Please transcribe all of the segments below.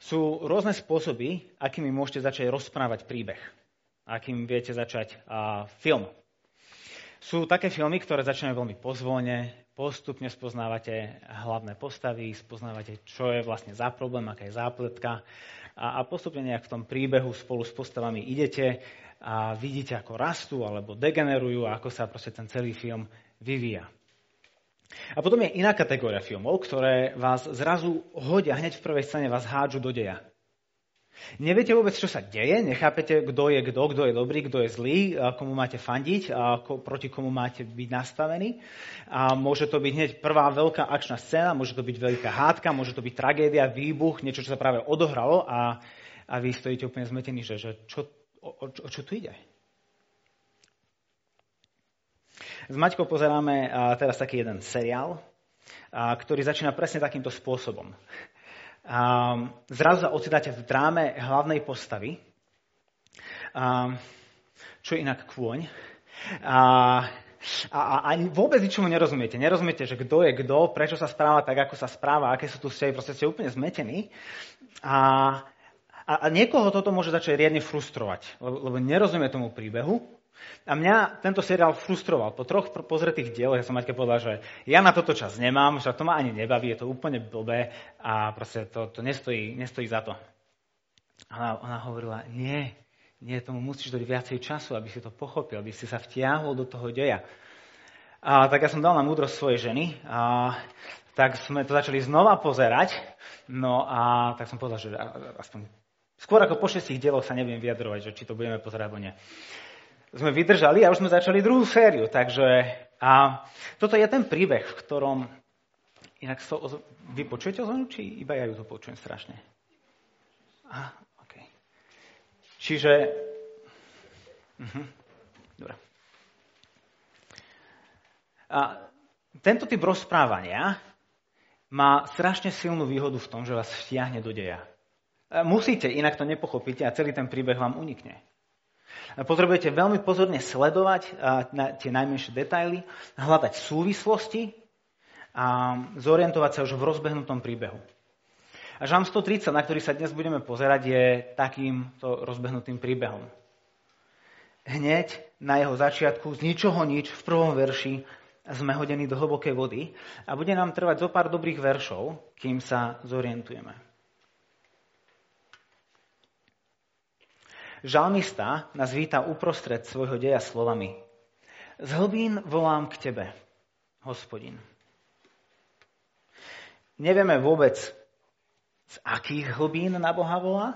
Sú rôzne spôsoby, akými môžete začať rozprávať príbeh. Akým viete začať uh, film. Sú také filmy, ktoré začínajú veľmi pozvolne, postupne spoznávate hlavné postavy, spoznávate, čo je vlastne za problém, aká je zápletka a, a postupne nejak v tom príbehu spolu s postavami idete a vidíte, ako rastú alebo degenerujú a ako sa proste ten celý film vyvíja. A potom je iná kategória filmov, ktoré vás zrazu hodia, hneď v prvej scéne vás hádžu do deja. Neviete vôbec, čo sa deje, nechápete, kto je kto, kto je dobrý, kto je zlý, komu máte fandiť, a proti komu máte byť nastavení. A môže to byť hneď prvá veľká akčná scéna, môže to byť veľká hádka, môže to byť tragédia, výbuch, niečo, čo sa práve odohralo a, a vy stojíte úplne zmetení, že, že čo, o, o, o čo tu ide? S Maťkou pozeráme teraz taký jeden seriál, ktorý začína presne takýmto spôsobom. Zrazu sa ocitáte v dráme hlavnej postavy, čo je inak kôň. A, a, a vôbec ničomu nerozumiete. Nerozumiete, že kto je kto, prečo sa správa tak, ako sa správa, aké sú tu vzťahy, proste ste úplne zmetení. A, a, a niekoho toto môže začať riadne frustrovať, lebo, lebo nerozumie tomu príbehu a mňa tento seriál frustroval. Po troch pozretých dieloch ja som Maťke povedal, že ja na toto čas nemám, že to ma ani nebaví, je to úplne blbé a proste to, to nestojí, nestojí za to. A ona, hovorila, nie, nie, tomu musíš dať viacej času, aby si to pochopil, aby si sa vtiahol do toho deja. A tak ja som dal na múdrosť svojej ženy a tak sme to začali znova pozerať. No a tak som povedal, že aspoň skôr ako po šestich dieloch sa neviem vyjadrovať, že či to budeme pozerať alebo nie sme vydržali a už sme začali druhú sériu. Takže a toto je ten príbeh, v ktorom inak so, vy počujete ozvonu, či iba ja ju to počujem strašne? A, OK. Čiže... Uh-huh. Dobre. A tento typ rozprávania má strašne silnú výhodu v tom, že vás vtiahne do deja. Musíte, inak to nepochopíte a celý ten príbeh vám unikne. Potrebujete veľmi pozorne sledovať tie najmenšie detaily, hľadať súvislosti a zorientovať sa už v rozbehnutom príbehu. A Žám 130, na ktorý sa dnes budeme pozerať, je takýmto rozbehnutým príbehom. Hneď na jeho začiatku, z ničoho nič, v prvom verši sme hodení do hlbokej vody a bude nám trvať zo pár dobrých veršov, kým sa zorientujeme. Žalmista nás víta uprostred svojho deja slovami. Z hlbín volám k tebe, hospodin. Nevieme vôbec, z akých hlbín na Boha volá.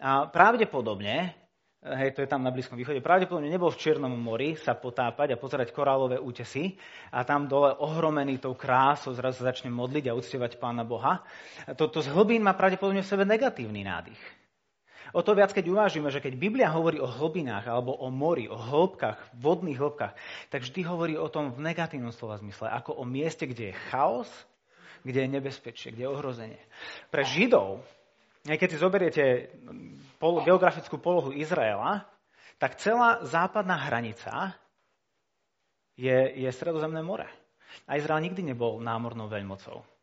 A pravdepodobne, hej, to je tam na Blízkom východe, pravdepodobne nebol v Čiernom mori sa potápať a pozerať korálové útesy a tam dole ohromený tou krásou zrazu začne modliť a uctievať Pána Boha. Toto z hlbín má pravdepodobne v sebe negatívny nádych. O to viac, keď uvážime, že keď Biblia hovorí o hlbinách alebo o mori, o hĺbkach, vodných hĺbkach, tak vždy hovorí o tom v negatívnom slova zmysle, ako o mieste, kde je chaos, kde je nebezpečie, kde je ohrozenie. Pre Židov, keď si zoberiete pol, geografickú polohu Izraela, tak celá západná hranica je, je Stredozemné more. A Izrael nikdy nebol námornou veľmocou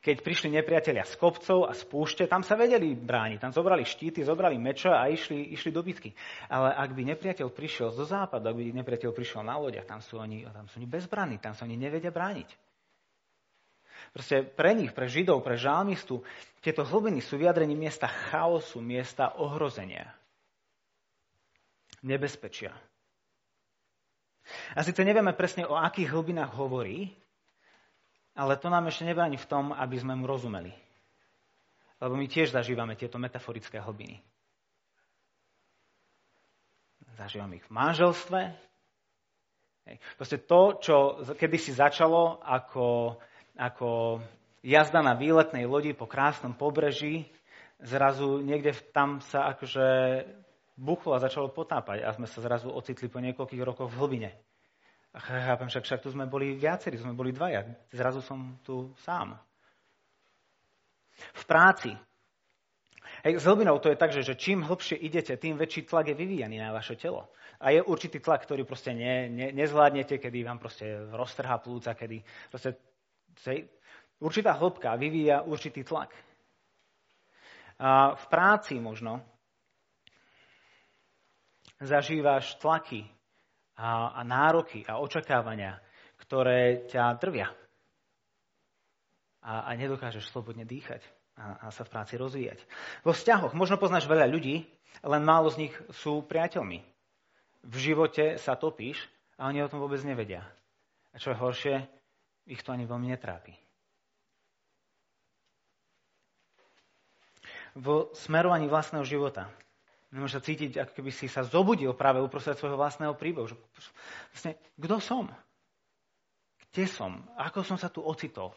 keď prišli nepriatelia z kopcov a z púšte, tam sa vedeli brániť. Tam zobrali štíty, zobrali meča a išli, išli do bitky. Ale ak by nepriateľ prišiel zo západu, ak by nepriateľ prišiel na lodiach, tam sú oni, tam sú oni bezbranní, tam sa oni nevedia brániť. Proste pre nich, pre Židov, pre žálmistu, tieto hlbiny sú vyjadrení miesta chaosu, miesta ohrozenia. Nebezpečia. A síce nevieme presne, o akých hlbinách hovorí, ale to nám ešte nebráni v tom, aby sme mu rozumeli. Lebo my tiež zažívame tieto metaforické hlbiny. Zažívame ich v manželstve. Proste to, čo kedysi začalo ako, ako jazda na výletnej lodi po krásnom pobreží, zrazu niekde tam sa akože buchlo a začalo potápať a sme sa zrazu ocitli po niekoľkých rokoch v hlbine. A chápem, však, však tu sme boli viacerí, sme boli dvaja. Zrazu som tu sám. V práci. Hej, s hlbinou to je tak, že, že čím hlbšie idete, tým väčší tlak je vyvíjaný na vaše telo. A je určitý tlak, ktorý proste ne, ne, nezvládnete, kedy vám proste roztrhá plúca, kedy proste hej, určitá hĺbka vyvíja určitý tlak. A v práci možno zažívaš tlaky a, a nároky a očakávania, ktoré ťa drvia. A, a nedokážeš slobodne dýchať a, a sa v práci rozvíjať. Vo vzťahoch možno poznáš veľa ľudí, len málo z nich sú priateľmi. V živote sa topíš a oni o tom vôbec nevedia. A čo je horšie, ich to ani veľmi netrápi. V smerovaní vlastného života Nemôže sa cítiť, ako keby si sa zobudil práve uprostred svojho vlastného príbehu. Že, vlastne, kto som? Kde som? Ako som sa tu ocitol?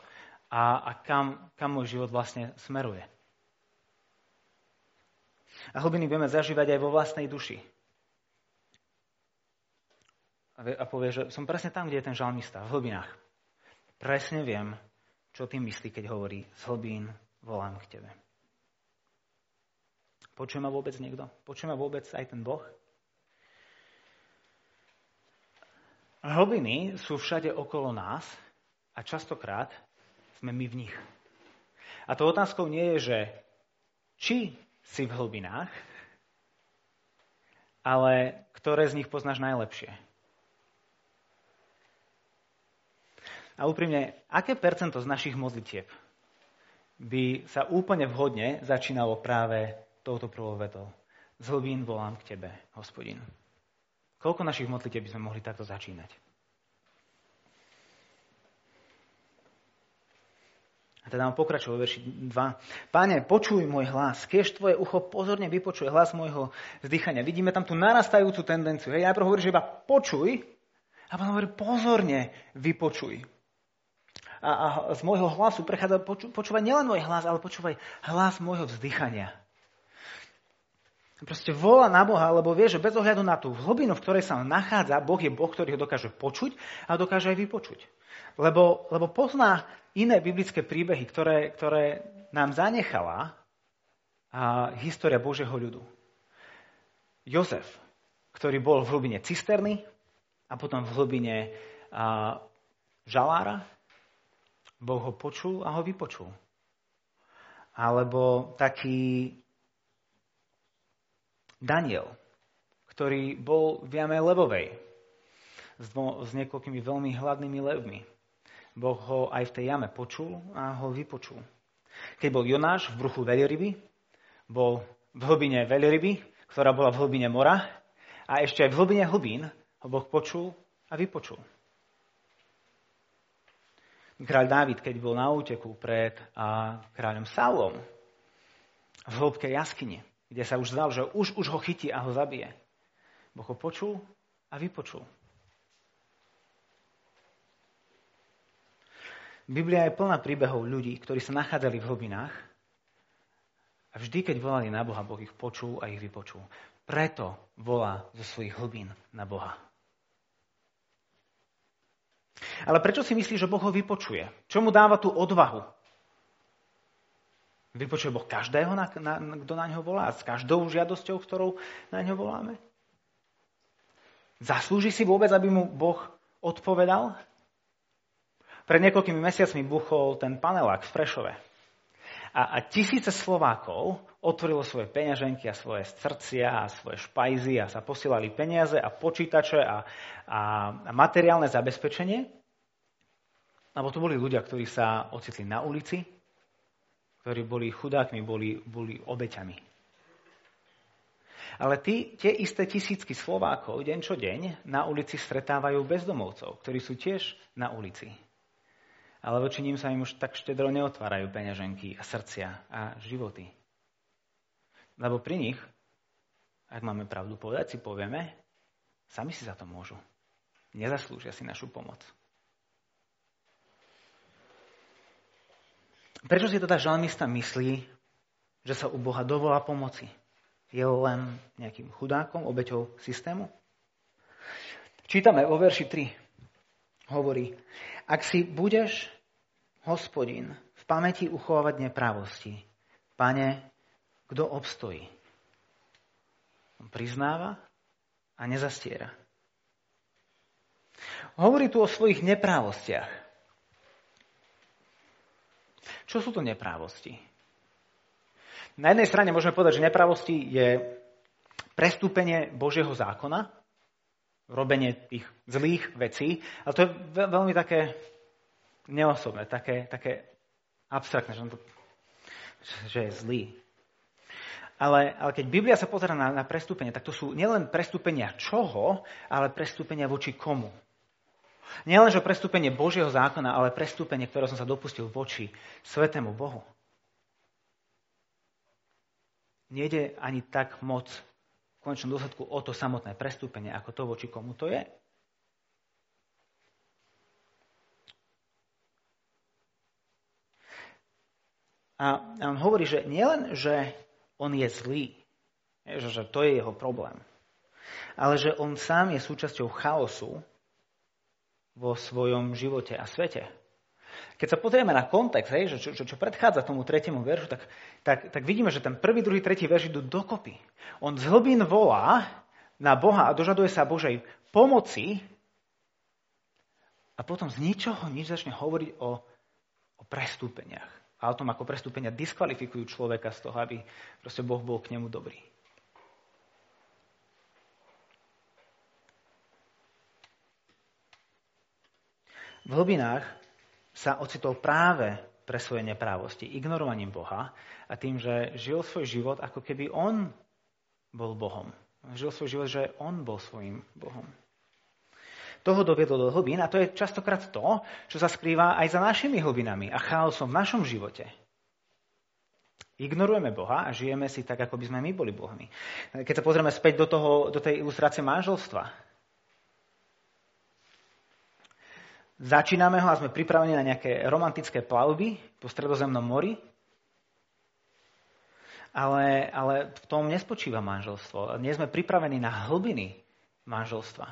A, a kam, kam môj život vlastne smeruje? A hlbiny vieme zažívať aj vo vlastnej duši. A povie, že som presne tam, kde je ten žalmista, v hlbinách. Presne viem, čo tým myslí, keď hovorí, z hlbín volám k tebe. Počuje ma vôbec niekto? Počuje ma vôbec aj ten Boh? Hlbiny sú všade okolo nás a častokrát sme my v nich. A to otázkou nie je, že či si v hlbinách, ale ktoré z nich poznáš najlepšie. A úprimne, aké percento z našich modlitieb by sa úplne vhodne začínalo práve touto prvou vetou. Z hlbín volám k Tebe, hospodin. Koľko našich modlitev by sme mohli takto začínať? A teda on pokračuje vo verši 2. Pane, počuj môj hlas, keď tvoje ucho pozorne vypočuje hlas môjho vzdychania. Vidíme tam tú narastajúcu tendenciu. Hej, najprv hovorí, že iba počuj, a potom hovorí pozorne vypočuj. A, a z môjho hlasu prechádza, poču, počúvaj nielen môj hlas, ale počúvaj hlas môjho vzdychania. Proste volá na Boha, lebo vie, že bez ohľadu na tú hlbinu, v ktorej sa nachádza, Boh je Boh, ktorý ho dokáže počuť a dokáže aj vypočuť. Lebo, lebo pozná iné biblické príbehy, ktoré, ktoré nám zanechala a história Božieho ľudu. Jozef, ktorý bol v hlbine cisterny a potom v hlbine a, žalára, Boh ho počul a ho vypočul. Alebo taký Daniel, ktorý bol v jame levovej s, s niekoľkými veľmi hladnými levmi. Boh ho aj v tej jame počul a ho vypočul. Keď bol Jonáš v bruchu veľryby, bol v hlbine veľryby, ktorá bola v hlbine mora a ešte aj v hlbine hlbín ho Boh počul a vypočul. Kráľ Dávid, keď bol na úteku pred a, kráľom Saulom v hĺbke jaskyne, kde sa už zdal, že už, už ho chytí a ho zabije. Boh ho počul a vypočul. Biblia je plná príbehov ľudí, ktorí sa nachádzali v hlbinách a vždy, keď volali na Boha, Boh ich počul a ich vypočul. Preto volá zo svojich hlbín na Boha. Ale prečo si myslíš, že Boh ho vypočuje? Čo mu dáva tú odvahu? Vypočuje Boh každého, na, na, kto na ňo volá? S každou žiadosťou, ktorou na ňo voláme? Zaslúži si vôbec, aby mu Boh odpovedal? Pred niekoľkými mesiacmi buchol ten panelák v Prešove. A, a tisíce Slovákov otvorilo svoje peňaženky a svoje srdcia a svoje špajzy a sa posielali peniaze a počítače a, a, a materiálne zabezpečenie. Lebo to boli ľudia, ktorí sa ocitli na ulici, ktorí boli chudákmi, boli, boli obeťami. Ale tí, tie isté tisícky Slovákov deň čo deň na ulici stretávajú bezdomovcov, ktorí sú tiež na ulici. Ale voči ním sa im už tak štedro neotvárajú peňaženky a srdcia a životy. Lebo pri nich, ak máme pravdu povedať, si povieme, sami si za to môžu. Nezaslúžia si našu pomoc. Prečo si teda žalmista myslí, že sa u Boha dovolá pomoci? Je len nejakým chudákom, obeťou systému? Čítame vo verši 3. Hovorí, ak si budeš, hospodin, v pamäti uchovávať neprávosti, pane, kto obstojí? On priznáva a nezastiera. Hovorí tu o svojich neprávostiach. Čo sú to neprávosti? Na jednej strane môžeme povedať, že nepravosti je prestúpenie Božieho zákona, robenie tých zlých vecí, ale to je veľmi také neosobné, také, také abstraktné, že, to, že je zlý. Ale, ale keď Biblia sa pozera na, na prestúpenie, tak to sú nielen prestúpenia čoho, ale prestúpenia voči komu. Nielen, že prestúpenie Božieho zákona, ale prestúpenie, ktoré som sa dopustil voči svetému Bohu. Nejde ani tak moc v konečnom dôsledku o to samotné prestúpenie, ako to, voči komu to je. A on hovorí, že nielen, že on je zlý, že to je jeho problém, ale že on sám je súčasťou chaosu vo svojom živote a svete. Keď sa pozrieme na kontext, hej, že čo, čo, čo predchádza tomu tretiemu veršu, tak, tak, tak vidíme, že ten prvý, druhý, tretí verš idú dokopy. On z hlbín volá na Boha a dožaduje sa Božej pomoci a potom z ničoho nič začne hovoriť o, o prestúpeniach a o tom, ako prestúpenia diskvalifikujú človeka z toho, aby proste Boh bol k nemu dobrý. V hlbinách sa ocitol práve pre svoje neprávosti, ignorovaním Boha a tým, že žil svoj život, ako keby on bol Bohom. Žil svoj život, že on bol svojim Bohom. Toho doviedlo do hlbín a to je častokrát to, čo sa skrýva aj za našimi hlbinami a chaosom v našom živote. Ignorujeme Boha a žijeme si tak, ako by sme my boli Bohmi. Keď sa pozrieme späť do, toho, do tej ilustrácie manželstva, Začíname ho a sme pripravení na nejaké romantické plavby po stredozemnom mori, ale, ale v tom nespočíva manželstvo. Nie sme pripravení na hlbiny manželstva.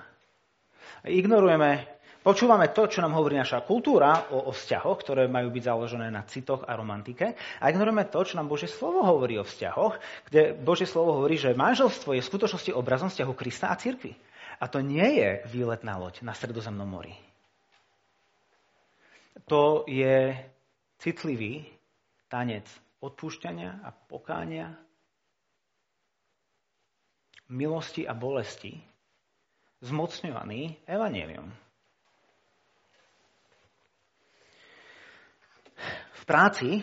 Ignorujeme, počúvame to, čo nám hovorí naša kultúra o, o vzťahoch, ktoré majú byť založené na citoch a romantike. A ignorujeme to, čo nám Božie slovo hovorí o vzťahoch, kde Božie slovo hovorí, že manželstvo je v skutočnosti obrazom vzťahu Krista a cirkvi. A to nie je výletná loď na stredozemnom mori. To je citlivý tanec odpúšťania a pokánia, milosti a bolesti, zmocňovaný evanelium. V práci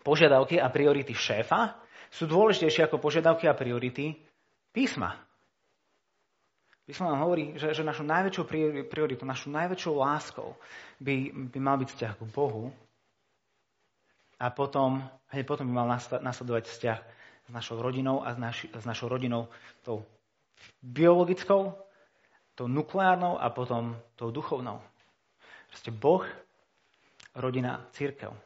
požiadavky a priority šéfa sú dôležitejšie ako požiadavky a priority písma. Písmo nám hovorí, že, že našu najväčšou prioritou, našu najväčšou láskou by, by mal byť vzťah k Bohu a potom, hneď potom by mal nasledovať vzťah s našou rodinou a s, naši, s našou rodinou tou biologickou, tou nukleárnou a potom tou duchovnou. Proste Boh, rodina, církev.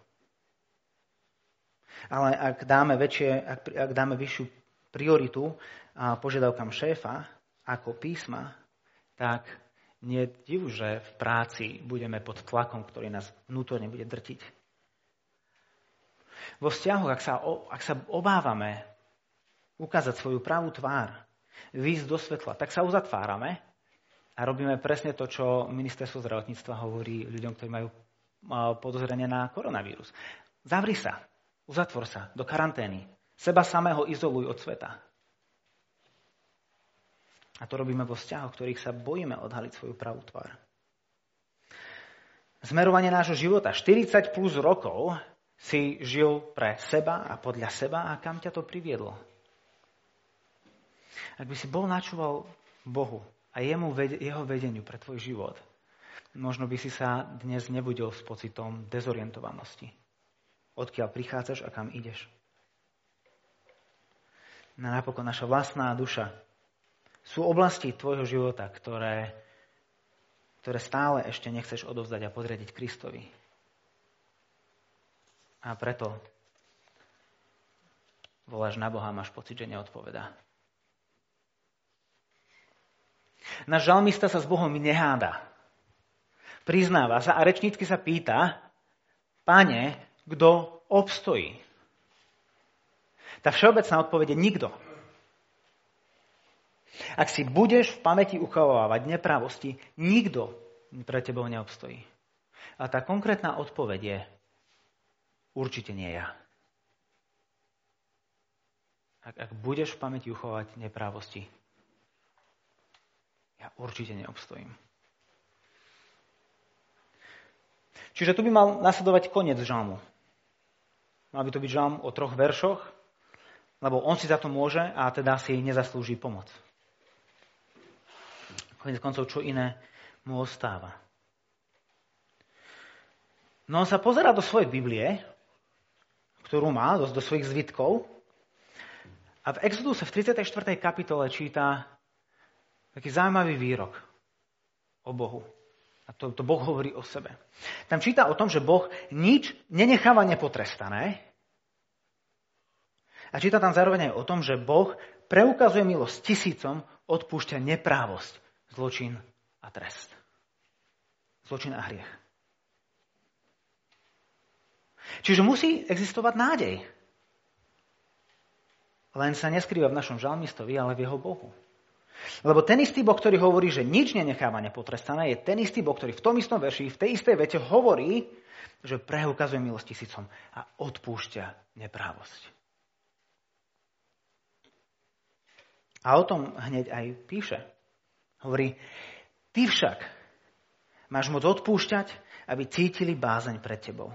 Ale ak dáme, väčšie, ak, ak dáme vyššiu prioritu a požiadavkám šéfa, ako písma, tak nie div, že v práci budeme pod tlakom, ktorý nás vnútorne bude drtiť. Vo vzťahoch, ak sa, ak sa obávame ukázať svoju pravú tvár, výjsť do svetla, tak sa uzatvárame a robíme presne to, čo ministerstvo zdravotníctva hovorí ľuďom, ktorí majú podozrenie na koronavírus. Zavri sa, uzatvor sa do karantény, seba samého izoluj od sveta. A to robíme vo vzťahoch, ktorých sa bojíme odhaliť svoju pravú tvár. Zmerovanie nášho života. 40 plus rokov si žil pre seba a podľa seba a kam ťa to priviedlo? Ak by si bol načúval Bohu a jemu, jeho vedeniu pre tvoj život, možno by si sa dnes nebudil s pocitom dezorientovanosti. Odkiaľ prichádzaš a kam ideš. Na napokon naša vlastná duša sú oblasti tvojho života, ktoré, ktoré stále ešte nechceš odovzdať a podriadiť Kristovi. A preto voláš na Boha máš pocit, že neodpovedá. Náš žalmista sa s Bohom neháda. Priznáva sa a rečnícky sa pýta, pane, kto obstojí? Tá všeobecná odpovede nikto. Ak si budeš v pamäti uchovávať nepravosti, nikto pre tebou neobstojí. A tá konkrétna odpoveď je určite nie ja. ak, ak budeš v pamäti uchovať neprávosti, ja určite neobstojím. Čiže tu by mal nasledovať koniec žalmu. Mal by to byť žalm o troch veršoch, lebo on si za to môže a teda si nezaslúži pomoc. Konec koncov, čo iné mu ostáva. No on sa pozera do svojej Biblie, ktorú má, do, do svojich zvitkov. A v Exoduse v 34. kapitole číta taký zaujímavý výrok o Bohu. A to, to Boh hovorí o sebe. Tam číta o tom, že Boh nič nenecháva nepotrestané. A číta tam zároveň aj o tom, že Boh preukazuje milosť tisícom, odpúšťa neprávosť, zločin a trest. Zločin a hriech. Čiže musí existovať nádej. Len sa neskrýva v našom žalmistovi, ale v jeho Bohu. Lebo ten istý Boh, ktorý hovorí, že nič nenecháva nepotrestané, je ten istý Boh, ktorý v tom istom verši, v tej istej vete hovorí, že preukazuje milosť tisícom a odpúšťa neprávosť. A o tom hneď aj píše. Hovorí, ty však máš moc odpúšťať, aby cítili bázeň pred tebou.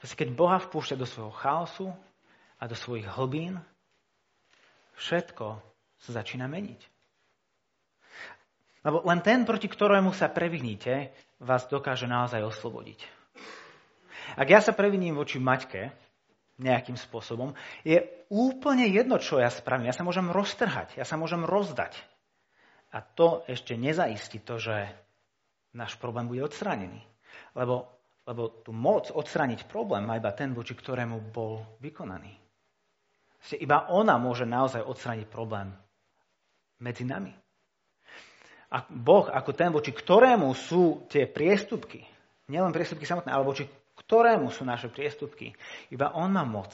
Keď Boha vpúšťa do svojho chaosu a do svojich hlbín, všetko sa začína meniť. Lebo len ten, proti ktorému sa previníte, vás dokáže naozaj oslobodiť. Ak ja sa previním voči Maťke nejakým spôsobom, je úplne jedno, čo ja spravím. Ja sa môžem roztrhať, ja sa môžem rozdať. A to ešte nezaistí to, že náš problém bude odstránený. Lebo, lebo tú moc odstrániť problém má iba ten, voči ktorému bol vykonaný. Iba ona môže naozaj odstrániť problém medzi nami. A Boh ako ten, voči ktorému sú tie priestupky, nielen priestupky samotné, ale voči ktorému sú naše priestupky, iba On má moc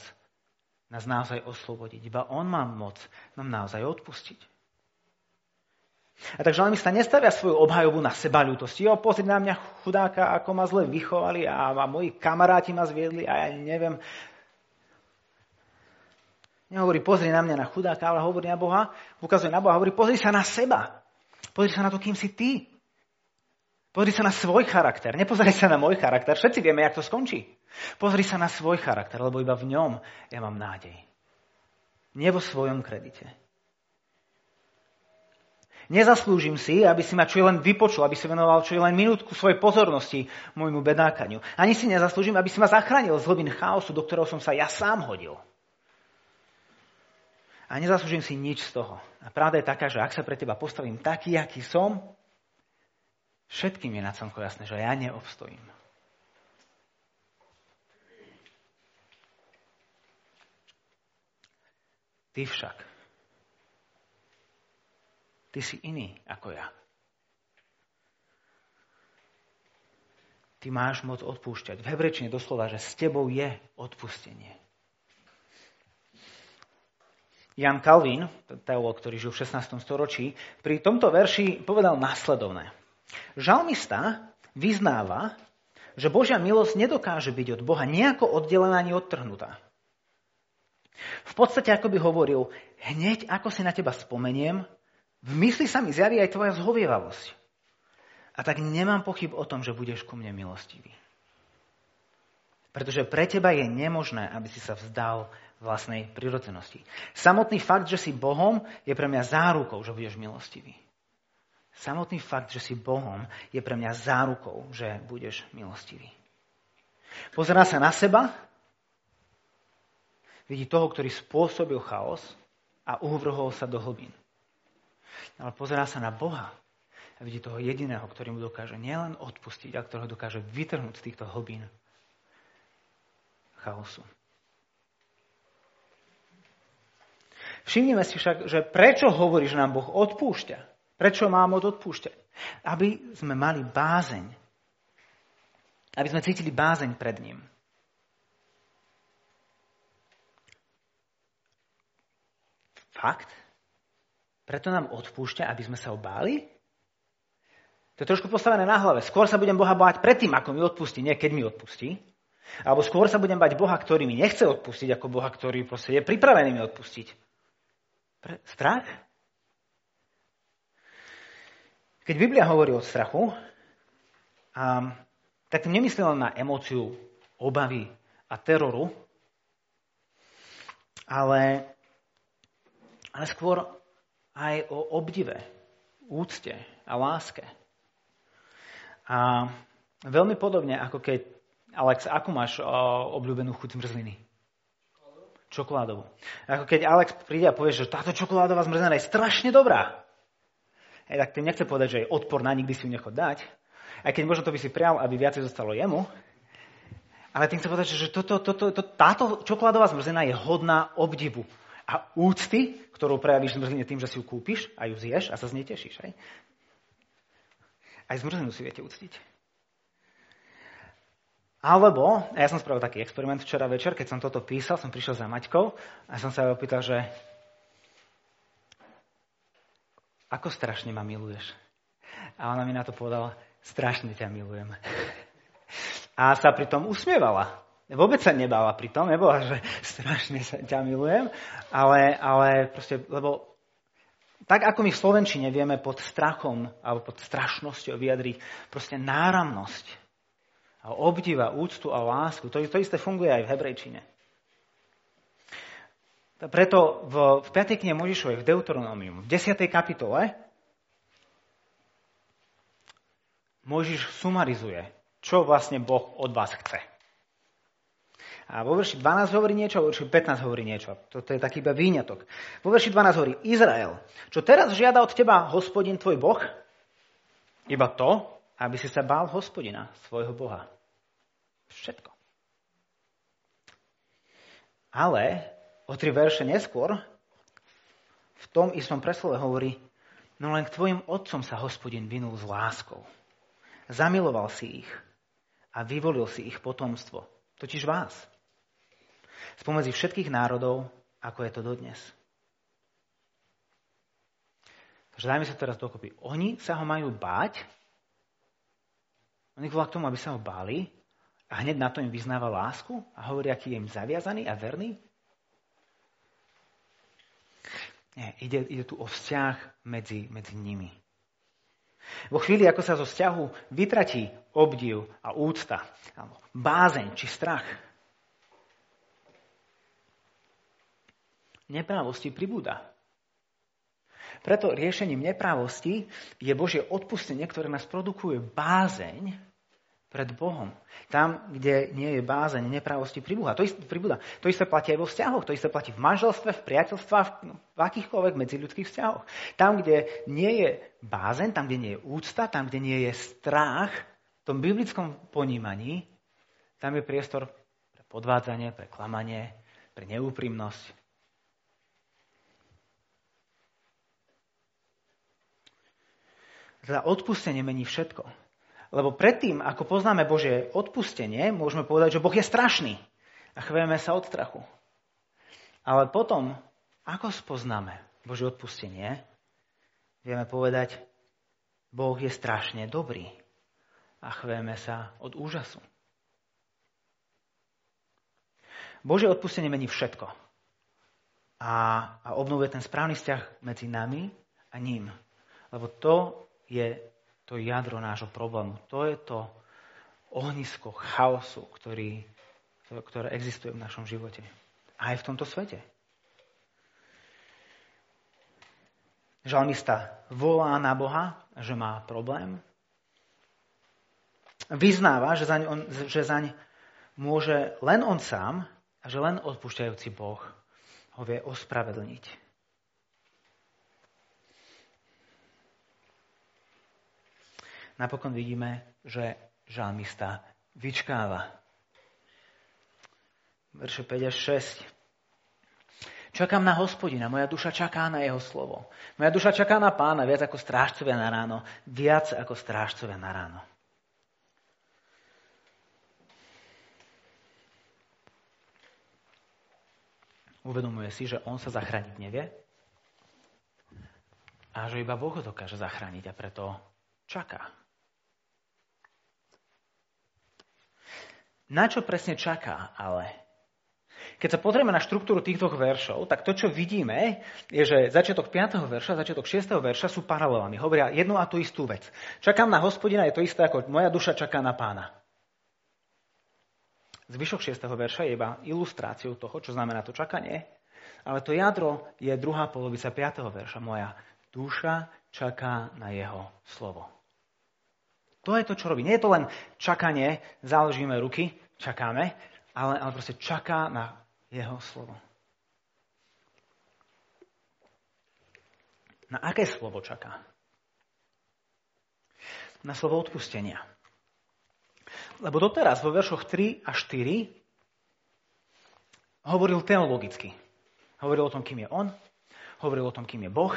nás naozaj oslobodiť. Iba On má moc nám naozaj odpustiť. A tak žalmista nestavia svoju obhajobu na seba ľútosti. Jo, pozri na mňa chudáka, ako ma zle vychovali a, a moji kamaráti ma zviedli a ja neviem, Nehovorí, pozri na mňa na chudáka, ale hovorí na Boha, ukazuje na Boha, hovorí, pozri sa na seba. Pozri sa na to, kým si ty. Pozri sa na svoj charakter. Nepozri sa na môj charakter. Všetci vieme, jak to skončí. Pozri sa na svoj charakter, lebo iba v ňom ja mám nádej. Nie vo svojom kredite. Nezaslúžim si, aby si ma čo len vypočul, aby si venoval čo len minútku svojej pozornosti môjmu bedákaniu. Ani si nezaslúžim, aby si ma zachránil z hlbín chaosu, do ktorého som sa ja sám hodil. A nezaslúžim si nič z toho. A pravda je taká, že ak sa pre teba postavím taký, aký som, všetkým je na celko jasné, že ja neobstojím. Ty však. Ty si iný ako ja. Ty máš moc odpúšťať. V hebrečine doslova, že s tebou je odpustenie. Jan Calvin, teológ, ktorý žil v 16. storočí, pri tomto verši povedal následovné. Žalmista vyznáva, že Božia milosť nedokáže byť od Boha nejako oddelená ani odtrhnutá. V podstate ako by hovoril, hneď ako si na teba spomeniem, v mysli sa mi zjaví aj tvoja zhovievavosť. A tak nemám pochyb o tom, že budeš ku mne milostivý. Pretože pre teba je nemožné, aby si sa vzdal vlastnej prirodzenosti. Samotný fakt, že si Bohom, je pre mňa zárukou, že budeš milostivý. Samotný fakt, že si Bohom, je pre mňa zárukou, že budeš milostivý. Pozerá sa na seba, vidí toho, ktorý spôsobil chaos a uvrhol sa do hlbín. Ale pozerá sa na Boha a vidí toho jediného, ktorý mu dokáže nielen odpustiť, ale ktorého dokáže vytrhnúť z týchto hlbín chaosu. Všimnime si však, že prečo hovorí, že nám Boh odpúšťa? Prečo mám od odpúšťať? Aby sme mali bázeň. Aby sme cítili bázeň pred ním. Fakt? Preto nám odpúšťa, aby sme sa obáli? To je trošku postavené na hlave. Skôr sa budem Boha báť predtým, ako mi odpustí, nie keď mi odpustí. Alebo skôr sa budem bať Boha, ktorý mi nechce odpustiť, ako Boha, ktorý je pripravený mi odpustiť. Pre... Strach? Keď Biblia hovorí o strachu, um, tak tým nemyslí len na emóciu obavy a teroru, ale, ale skôr aj o obdive, úcte a láske. A veľmi podobne, ako keď, Alex, akú máš o, obľúbenú chuť zmrzliny? Čokoládovú. Ako keď Alex príde a povie, že táto čokoládová zmrzlina je strašne dobrá. Hej, tak tým nechce povedať, že je odporná, nikdy si ju nechod dať. Aj keď možno to by si prial, aby viacej zostalo jemu. Ale tým chcem povedať, že toto, toto, to, táto čokoládová zmrzlina je hodná obdivu a úcty, ktorú prejavíš zmrzline tým, že si ju kúpiš a ju zješ a sa z nej tešíš. Hej? Aj zmrzlinu si viete úctiť. Alebo, a ja som spravil taký experiment včera večer, keď som toto písal, som prišiel za Maťkou a som sa opýtal, že ako strašne ma miluješ? A ona mi na to povedala, strašne ťa milujem. A sa pritom usmievala. Vôbec sa nebála pri tom, nebola, že strašne sa ťa milujem, ale, ale proste, lebo tak ako my v Slovenčine vieme pod strachom alebo pod strašnosťou vyjadriť proste náramnosť a obdiva, úctu a lásku, to, to isté funguje aj v hebrejčine. Preto v, v 5. knihe Možišovej, v Deuteronomium, v 10. kapitole, Možiš sumarizuje, čo vlastne Boh od vás chce. A vo verši 12 hovorí niečo, a vo verši 15 hovorí niečo. Toto je taký iba výňatok. Vo verši 12 hovorí, Izrael, čo teraz žiada od teba hospodin tvoj Boh? Iba to, aby si sa bál hospodina, svojho Boha. Všetko. Ale o tri verše neskôr, v tom istom preslove hovorí, no len k tvojim otcom sa hospodin vinul s láskou. Zamiloval si ich a vyvolil si ich potomstvo, totiž vás. Spomedzi všetkých národov, ako je to dodnes. Takže dajme sa teraz dokopy. Oni sa ho majú báť, oni volá k tomu, aby sa ho báli a hneď na to im vyznáva lásku a hovorí, aký je im zaviazaný a verný. Nie, ide, ide tu o vzťah medzi, medzi nimi. Vo chvíli, ako sa zo vzťahu vytratí obdiv a úcta, alebo bázeň či strach, neprávosti pribúda. Preto riešením neprávosti je Božie odpustenie, ktoré nás produkuje bázeň pred Bohom. Tam, kde nie je bázeň, nepravosti pribúha. To isté, pribúda. To isté platí aj vo vzťahoch, to isté platí v manželstve, v priateľstvách, v, v akýchkoľvek medziľudských vzťahoch. Tam, kde nie je bázeň, tam, kde nie je úcta, tam, kde nie je strach, v tom biblickom ponímaní, tam je priestor pre podvádzanie, pre klamanie, pre neúprimnosť. Teda odpustenie mení všetko. Lebo predtým, ako poznáme Božie odpustenie, môžeme povedať, že Boh je strašný a chvejeme sa od strachu. Ale potom, ako spoznáme Božie odpustenie, vieme povedať, Boh je strašne dobrý a chvejeme sa od úžasu. Božie odpustenie mení všetko a, a obnovuje ten správny vzťah medzi nami a ním. Lebo to je to jadro nášho problému. To je to ohnisko chaosu, ktorý, ktoré existuje v našom živote. Aj v tomto svete. Žalmista volá na Boha, že má problém. Vyznáva, že zaň, on, že zaň môže len on sám a že len odpúšťajúci Boh ho vie ospravedlniť. Napokon vidíme, že žalmista vyčkáva. Verše 5 až 6. Čakám na hospodina, moja duša čaká na jeho slovo. Moja duša čaká na pána viac ako strážcovia na ráno, viac ako strážcovia na ráno. Uvedomuje si, že on sa zachrániť nevie a že iba Boh ho dokáže zachrániť a preto čaká. Na čo presne čaká ale? Keď sa pozrieme na štruktúru týchto veršov, tak to, čo vidíme, je, že začiatok 5. verša, začiatok 6. verša sú paralelami. Hovoria jednu a tú istú vec. Čakám na hospodina, je to isté ako moja duša čaká na pána. Zvyšok 6. verša je iba ilustráciou toho, čo znamená to čakanie, ale to jadro je druhá polovica 5. verša. Moja duša čaká na jeho slovo. To je to, čo robí. Nie je to len čakanie, založíme ruky, čakáme, ale, ale proste čaká na jeho slovo. Na aké slovo čaká? Na slovo odpustenia. Lebo doteraz vo veršoch 3 a 4 hovoril teologicky. Hovoril o tom, kým je on, hovoril o tom, kým je Boh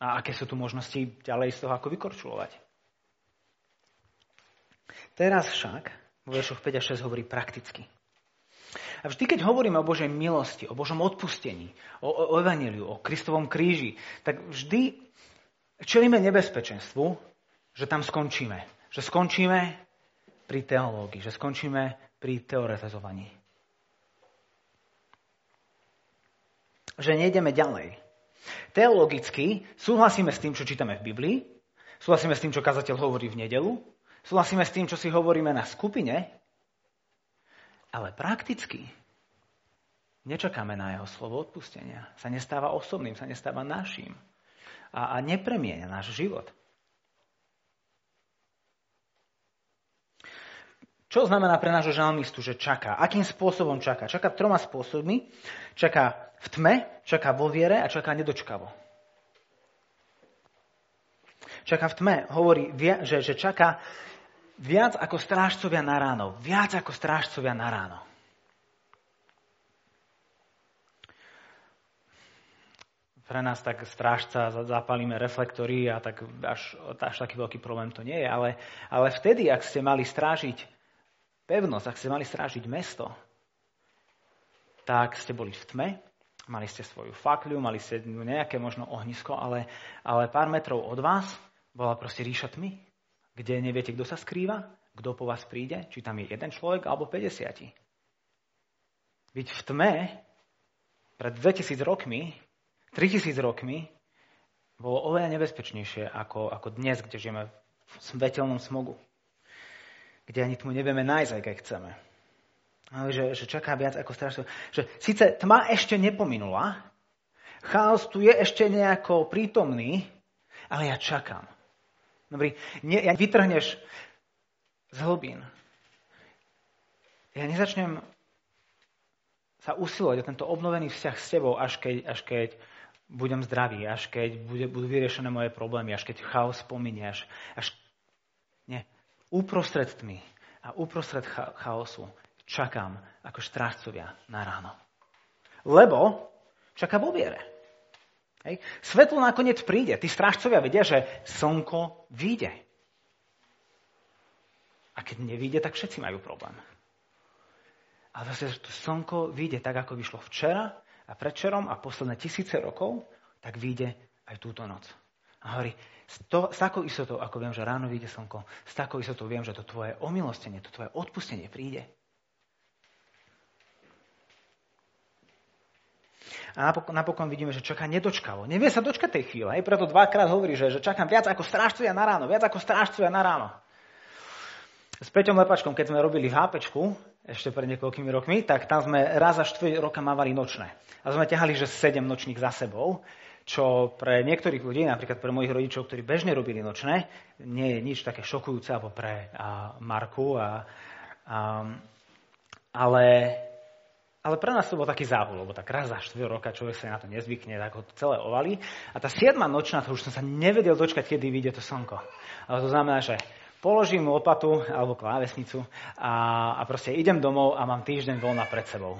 a aké sú tu možnosti ďalej z toho, ako vykorčulovať. Teraz však vo veršoch 5 a 6 hovorí prakticky. A vždy, keď hovoríme o Božej milosti, o Božom odpustení, o, o, Evangeliu, o Kristovom kríži, tak vždy čelíme nebezpečenstvu, že tam skončíme. Že skončíme pri teológii, že skončíme pri teoretizovaní. Že nejdeme ďalej. Teologicky súhlasíme s tým, čo čítame v Biblii, súhlasíme s tým, čo kazateľ hovorí v nedelu, súhlasíme s tým, čo si hovoríme na skupine, ale prakticky nečakáme na jeho slovo odpustenia. Sa nestáva osobným, sa nestáva naším a, a nepremienia náš život. Čo znamená pre nášho žalmistu, že čaká? Akým spôsobom čaká? Čaká troma spôsobmi. Čaká v tme, čaká vo viere a čaká nedočkavo. Čaká v tme, hovorí, že, že čaká viac ako strážcovia na ráno. Viac ako strážcovia na ráno. pre nás tak strážca, zapalíme reflektory a tak až, až taký veľký problém to nie je. Ale, ale vtedy, ak ste mali strážiť pevnosť, ak ste mali strážiť mesto, tak ste boli v tme, mali ste svoju fakľu, mali ste nejaké možno ohnisko, ale, ale pár metrov od vás bola proste ríša tmy, kde neviete, kto sa skrýva, kto po vás príde, či tam je jeden človek alebo 50. Byť v tme pred 2000 rokmi, 3000 rokmi, bolo oveľa nebezpečnejšie ako, ako dnes, kde žijeme v svetelnom smogu kde ani tmu nevieme nájsť, aj chceme. Ale že, že čaká viac ako strašne. Že síce tma ešte nepominula, chaos tu je ešte nejako prítomný, ale ja čakám. Dobrý, nie, ja vytrhneš z hlbín. Ja nezačnem sa usilovať o tento obnovený vzťah s tebou, až keď, až keď budem zdravý, až keď bude, budú vyriešené moje problémy, až keď chaos pominie, až, až... Nie uprostred tmy a uprostred chaosu čakám ako štrážcovia na ráno. Lebo čaká vo viere. Hej. Svetlo nakoniec príde. Tí strážcovia vedia, že slnko vyjde. A keď nevíde, tak všetci majú problém. Ale zase, že to slnko vyjde tak, ako vyšlo včera a predčerom a posledné tisíce rokov, tak vyjde aj túto noc. A hovorí, s, to, s takou istotou, ako viem, že ráno vyjde slnko, s takou istotou viem, že to tvoje omilostenie, to tvoje odpustenie príde. A napokon, vidíme, že čaká nedočkavo. Nevie sa dočkať tej chvíle. Hej? Preto dvakrát hovorí, že, že čakám viac ako strážcovia na ráno. Viac ako strážcovia na ráno. S Peťom Lepačkom, keď sme robili v HPčku, ešte pred niekoľkými rokmi, tak tam sme raz za 4 roka mávali nočné. A sme ťahali, že 7 nočných za sebou čo pre niektorých ľudí, napríklad pre mojich rodičov, ktorí bežne robili nočné, nie je nič také šokujúce, alebo pre a, Marku. A, a, ale, ale pre nás to bol taký závol, lebo tak raz za 4 roka človek sa na to nezvykne, tak ho celé ovali. A tá 7 nočná, to už som sa nevedel dočkať, kedy vyjde to slnko. Ale to znamená, že položím lopatu alebo klávesnicu a, a proste idem domov a mám týždeň voľna pred sebou.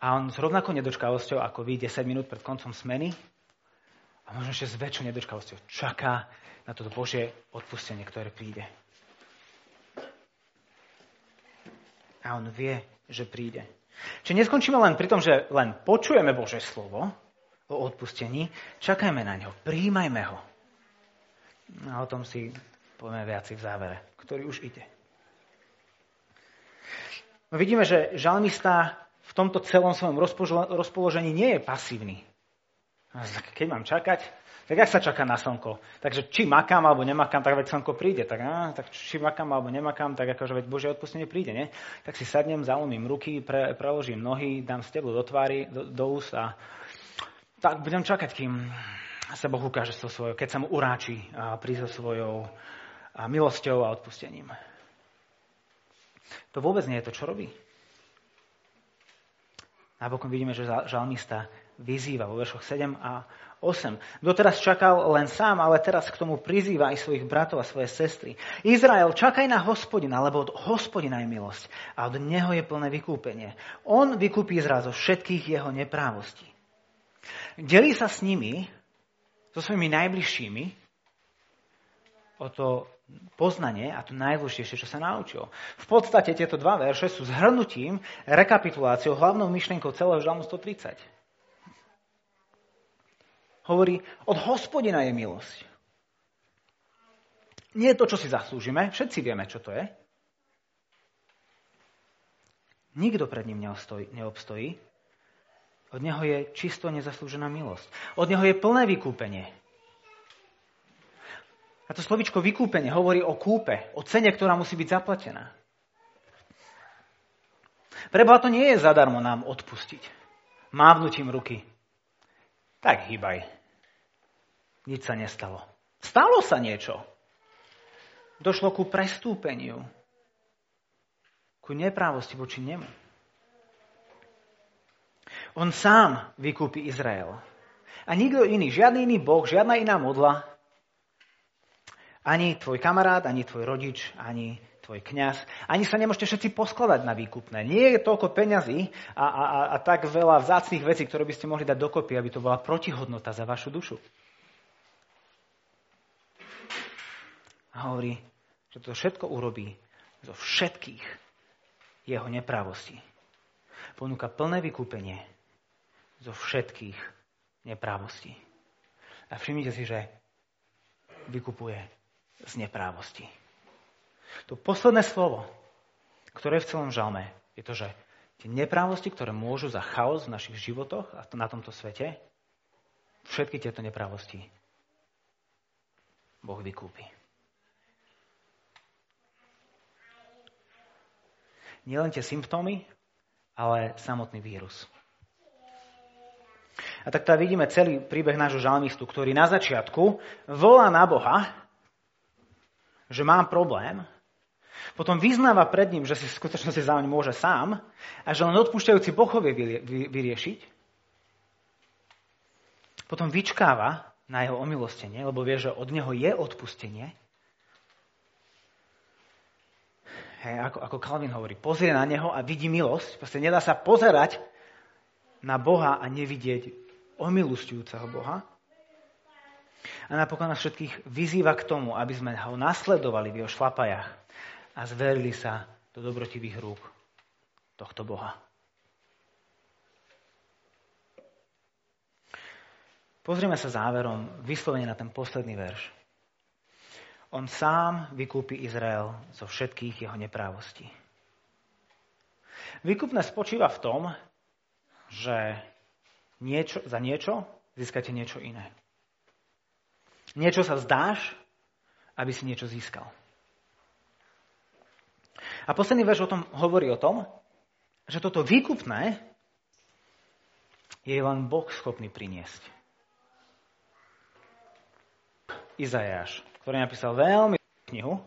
A on s rovnakou nedočkavosťou, ako vy 10 minút pred koncom smeny, a možno ešte s väčšou nedočkavosťou čaká na toto Božie odpustenie, ktoré príde. A on vie, že príde. Čiže neskončíme len pri tom, že len počujeme Bože slovo o odpustení, čakajme na ňo, príjmajme ho. A o tom si povieme viaci v závere, ktorý už ide. No vidíme, že žalmista v tomto celom svojom rozpoložení nie je pasívny. Keď mám čakať, tak jak sa čaká na slnko? Takže či makám alebo nemakám, tak veď slnko príde. Tak, á, tak či makám alebo nemakám, tak akože veď Božie odpustenie príde, nie? Tak si sadnem, zalomím ruky, pre, preložím nohy, dám steblo do tvári, do, do úst a tak budem čakať, kým sa Boh ukáže so svojou, keď sa mu uráči a príde so svojou a milosťou a odpustením. To vôbec nie je to, čo robí. Napokon vidíme, že žalmista vyzýva vo veršoch 7 a 8. Doteraz čakal len sám, ale teraz k tomu prizýva aj svojich bratov a svoje sestry. Izrael, čakaj na hospodina, lebo od hospodina je milosť a od neho je plné vykúpenie. On vykúpi Izrael zo všetkých jeho neprávostí. Delí sa s nimi, so svojimi najbližšími, o to poznanie a to najdôležitejšie, čo sa naučil. V podstate tieto dva verše sú zhrnutím, rekapituláciou, hlavnou myšlienkou celého žalmu 130 hovorí, od hospodina je milosť. Nie je to, čo si zaslúžime, všetci vieme, čo to je. Nikto pred ním neobstojí. Od neho je čisto nezaslúžená milosť. Od neho je plné vykúpenie. A to slovičko vykúpenie hovorí o kúpe, o cene, ktorá musí byť zaplatená. Pre to nie je zadarmo nám odpustiť. Mávnutím ruky. Tak hýbaj. Nič sa nestalo. Stalo sa niečo. Došlo ku prestúpeniu. Ku neprávosti voči nemu. On sám vykúpi Izrael. A nikto iný, žiadny iný boh, žiadna iná modla, ani tvoj kamarát, ani tvoj rodič, ani tvoj kňaz. Ani sa nemôžete všetci poskladať na výkupné. Nie je toľko peňazí a, a, a, a tak veľa vzácných vecí, ktoré by ste mohli dať dokopy, aby to bola protihodnota za vašu dušu. A hovorí, že to všetko urobí zo všetkých jeho neprávostí. Ponúka plné vykúpenie zo všetkých neprávostí. A všimnite si, že vykupuje z neprávosti. To posledné slovo, ktoré je v celom žalme, je to, že tie neprávosti, ktoré môžu za chaos v našich životoch a na tomto svete, všetky tieto neprávosti Boh vykúpi. nielen tie symptómy, ale samotný vírus. A tak teda vidíme celý príbeh nášho žalmistu, ktorý na začiatku volá na Boha, že mám problém, potom vyznáva pred ním, že si v skutočnosti za môže sám a že len odpúšťajúci Boh vyriešiť. Potom vyčkáva na jeho omilostenie, lebo vie, že od neho je odpustenie. Hej, ako, ako Calvin hovorí, pozrie na neho a vidí milosť. Proste nedá sa pozerať na Boha a nevidieť omilustujúceho Boha. A napokon nás všetkých vyzýva k tomu, aby sme ho nasledovali v jeho šlapajach a zverili sa do dobrotivých rúk tohto Boha. Pozrieme sa záverom vyslovene na ten posledný verš. On sám vykúpi Izrael zo všetkých jeho neprávostí. Výkupné spočíva v tom, že niečo, za niečo získate niečo iné. Niečo sa zdáš, aby si niečo získal. A posledný verš o tom hovorí o tom, že toto výkupné je len Boh schopný priniesť. Izajáš ktorý napísal veľmi knihu,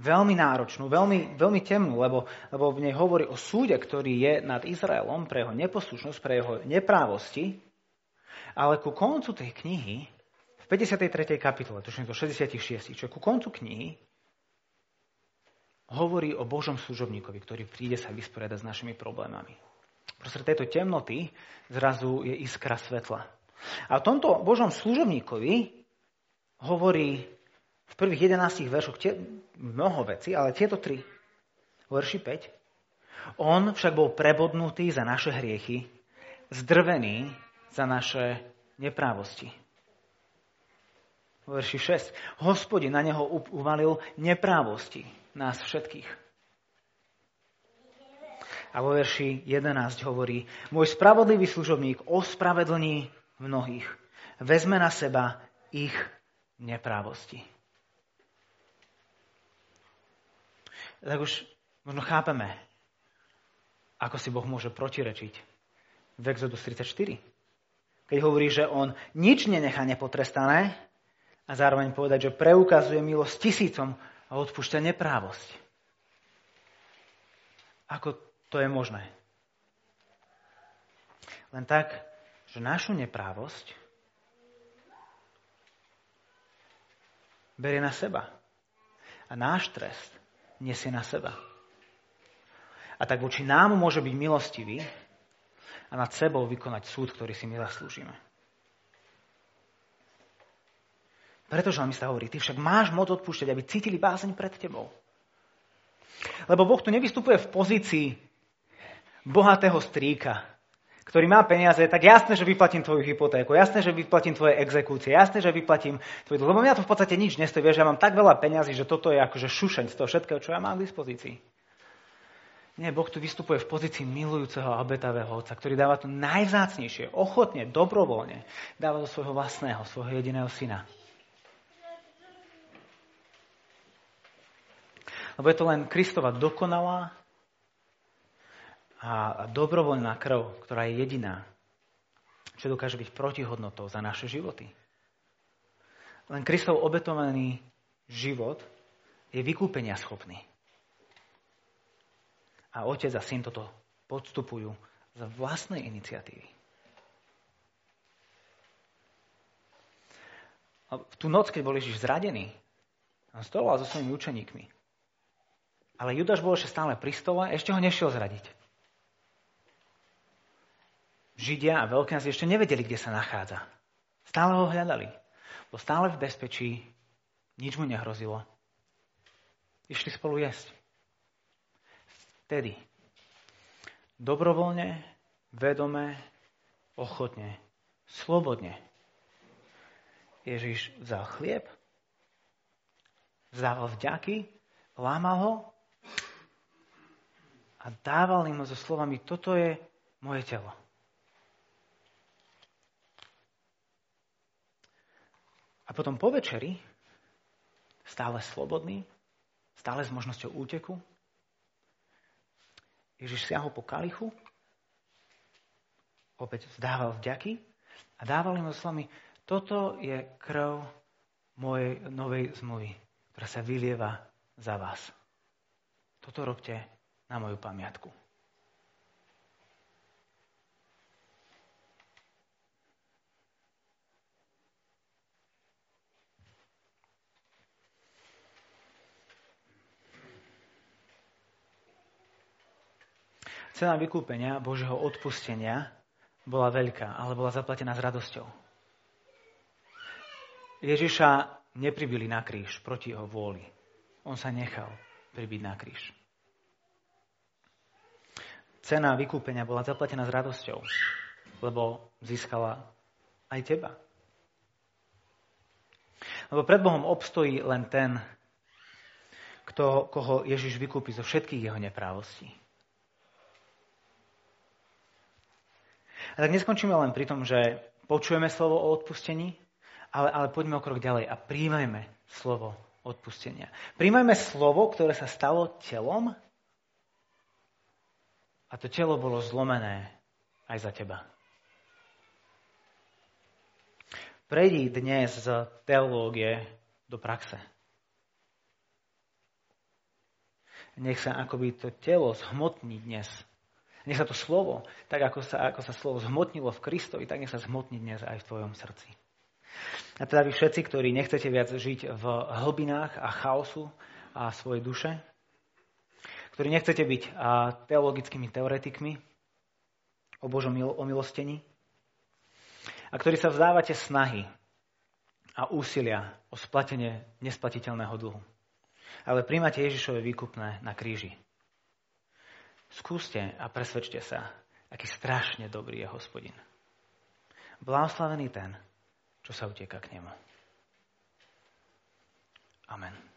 veľmi náročnú, veľmi, veľmi temnú, lebo, lebo v nej hovorí o súde, ktorý je nad Izraelom pre jeho neposlušnosť, pre jeho neprávosti, ale ku koncu tej knihy, v 53. kapitole, to to 66, čo ku koncu knihy, hovorí o Božom služobníkovi, ktorý príde sa vysporiadať s našimi problémami. Prostred tejto temnoty zrazu je iskra svetla. A v tomto Božom služobníkovi hovorí v prvých 11 veršoch tie, mnoho vecí, ale tieto tri. Verši 5. On však bol prebodnutý za naše hriechy, zdrvený za naše neprávosti. Verši 6. Hospodin na neho uvalil neprávosti nás všetkých. A vo verši 11 hovorí, môj spravodlivý služobník ospravedlní mnohých. Vezme na seba ich neprávosti. Tak už možno chápeme, ako si Boh môže protirečiť v Exodus 34. Keď hovorí, že on nič nenechá nepotrestané, a zároveň povedať, že preukazuje milosť tisícom a odpúšťa neprávosť. Ako to je možné? Len tak, že našu neprávosť berie na seba. A náš trest nesie na seba. A tak voči nám môže byť milostivý a nad sebou vykonať súd, ktorý si my zaslúžime. Preto žalmista hovorí, ty však máš moc odpúšťať, aby cítili bázeň pred tebou. Lebo Boh tu nevystupuje v pozícii bohatého strýka, ktorý má peniaze, tak jasné, že vyplatím tvoju hypotéku, jasné, že vyplatím tvoje exekúcie, jasné, že vyplatím tvoj Lebo mňa to v podstate nič nestojí, vieš, ja mám tak veľa peňazí, že toto je akože šušeň z toho všetkého, čo ja mám k dispozícii. Nie, Boh tu vystupuje v pozícii milujúceho a obetavého otca, ktorý dáva to najvzácnejšie, ochotne, dobrovoľne, dáva do svojho vlastného, svojho jediného syna. Lebo je to len Kristova dokonalá a dobrovoľná krv, ktorá je jediná, čo dokáže byť protihodnotou za naše životy. Len Kristov obetovaný život je vykúpenia schopný. A otec a syn toto podstupujú za vlastnej iniciatívy. A v tú noc, keď bol Ježiš zradený, on stoloval so svojimi učeníkmi. Ale Judáš bol ešte stále pri stole, ešte ho nešiel zradiť. Židia a veľkňazi ešte nevedeli, kde sa nachádza. Stále ho hľadali. Bol stále v bezpečí, nič mu nehrozilo. Išli spolu jesť. Vtedy dobrovoľne, vedome, ochotne, slobodne Ježiš vzal chlieb, vzdával vďaky, lámal ho a dával im so slovami, toto je moje telo. A potom po večeri, stále slobodný, stále s možnosťou úteku, Ježiš siahol po kalichu, opäť vzdával vďaky a dával im so slovami, toto je krv mojej novej zmluvy, ktorá sa vylieva za vás. Toto robte na moju pamiatku. Cena vykúpenia Božieho odpustenia bola veľká, ale bola zaplatená s radosťou. Ježiša nepribili na kríž proti jeho vôli. On sa nechal pribiť na kríž. Cena vykúpenia bola zaplatená s radosťou, lebo získala aj teba. Lebo pred Bohom obstojí len ten, kto, koho Ježiš vykúpi zo všetkých jeho neprávostí. A tak neskončíme len pri tom, že počujeme slovo o odpustení, ale, ale poďme o krok ďalej a príjmajme slovo odpustenia. Príjmajme slovo, ktoré sa stalo telom a to telo bolo zlomené aj za teba. Prejdi dnes z teológie do praxe. Nech sa akoby to telo zhmotní dnes. Nech sa to slovo, tak ako sa, ako sa slovo zhmotnilo v Kristovi, tak nech sa zhmotní dnes aj v tvojom srdci. A teda vy všetci, ktorí nechcete viac žiť v hlbinách a chaosu a svojej duše, ktorí nechcete byť teologickými teoretikmi o Božom omilostení a ktorí sa vzdávate snahy a úsilia o splatenie nesplatiteľného dlhu. Ale príjmate Ježišové výkupné na kríži. Skúste a presvedčte sa, aký strašne dobrý je hospodin. Blahoslavený ten, čo sa utieka k nemu. Amen.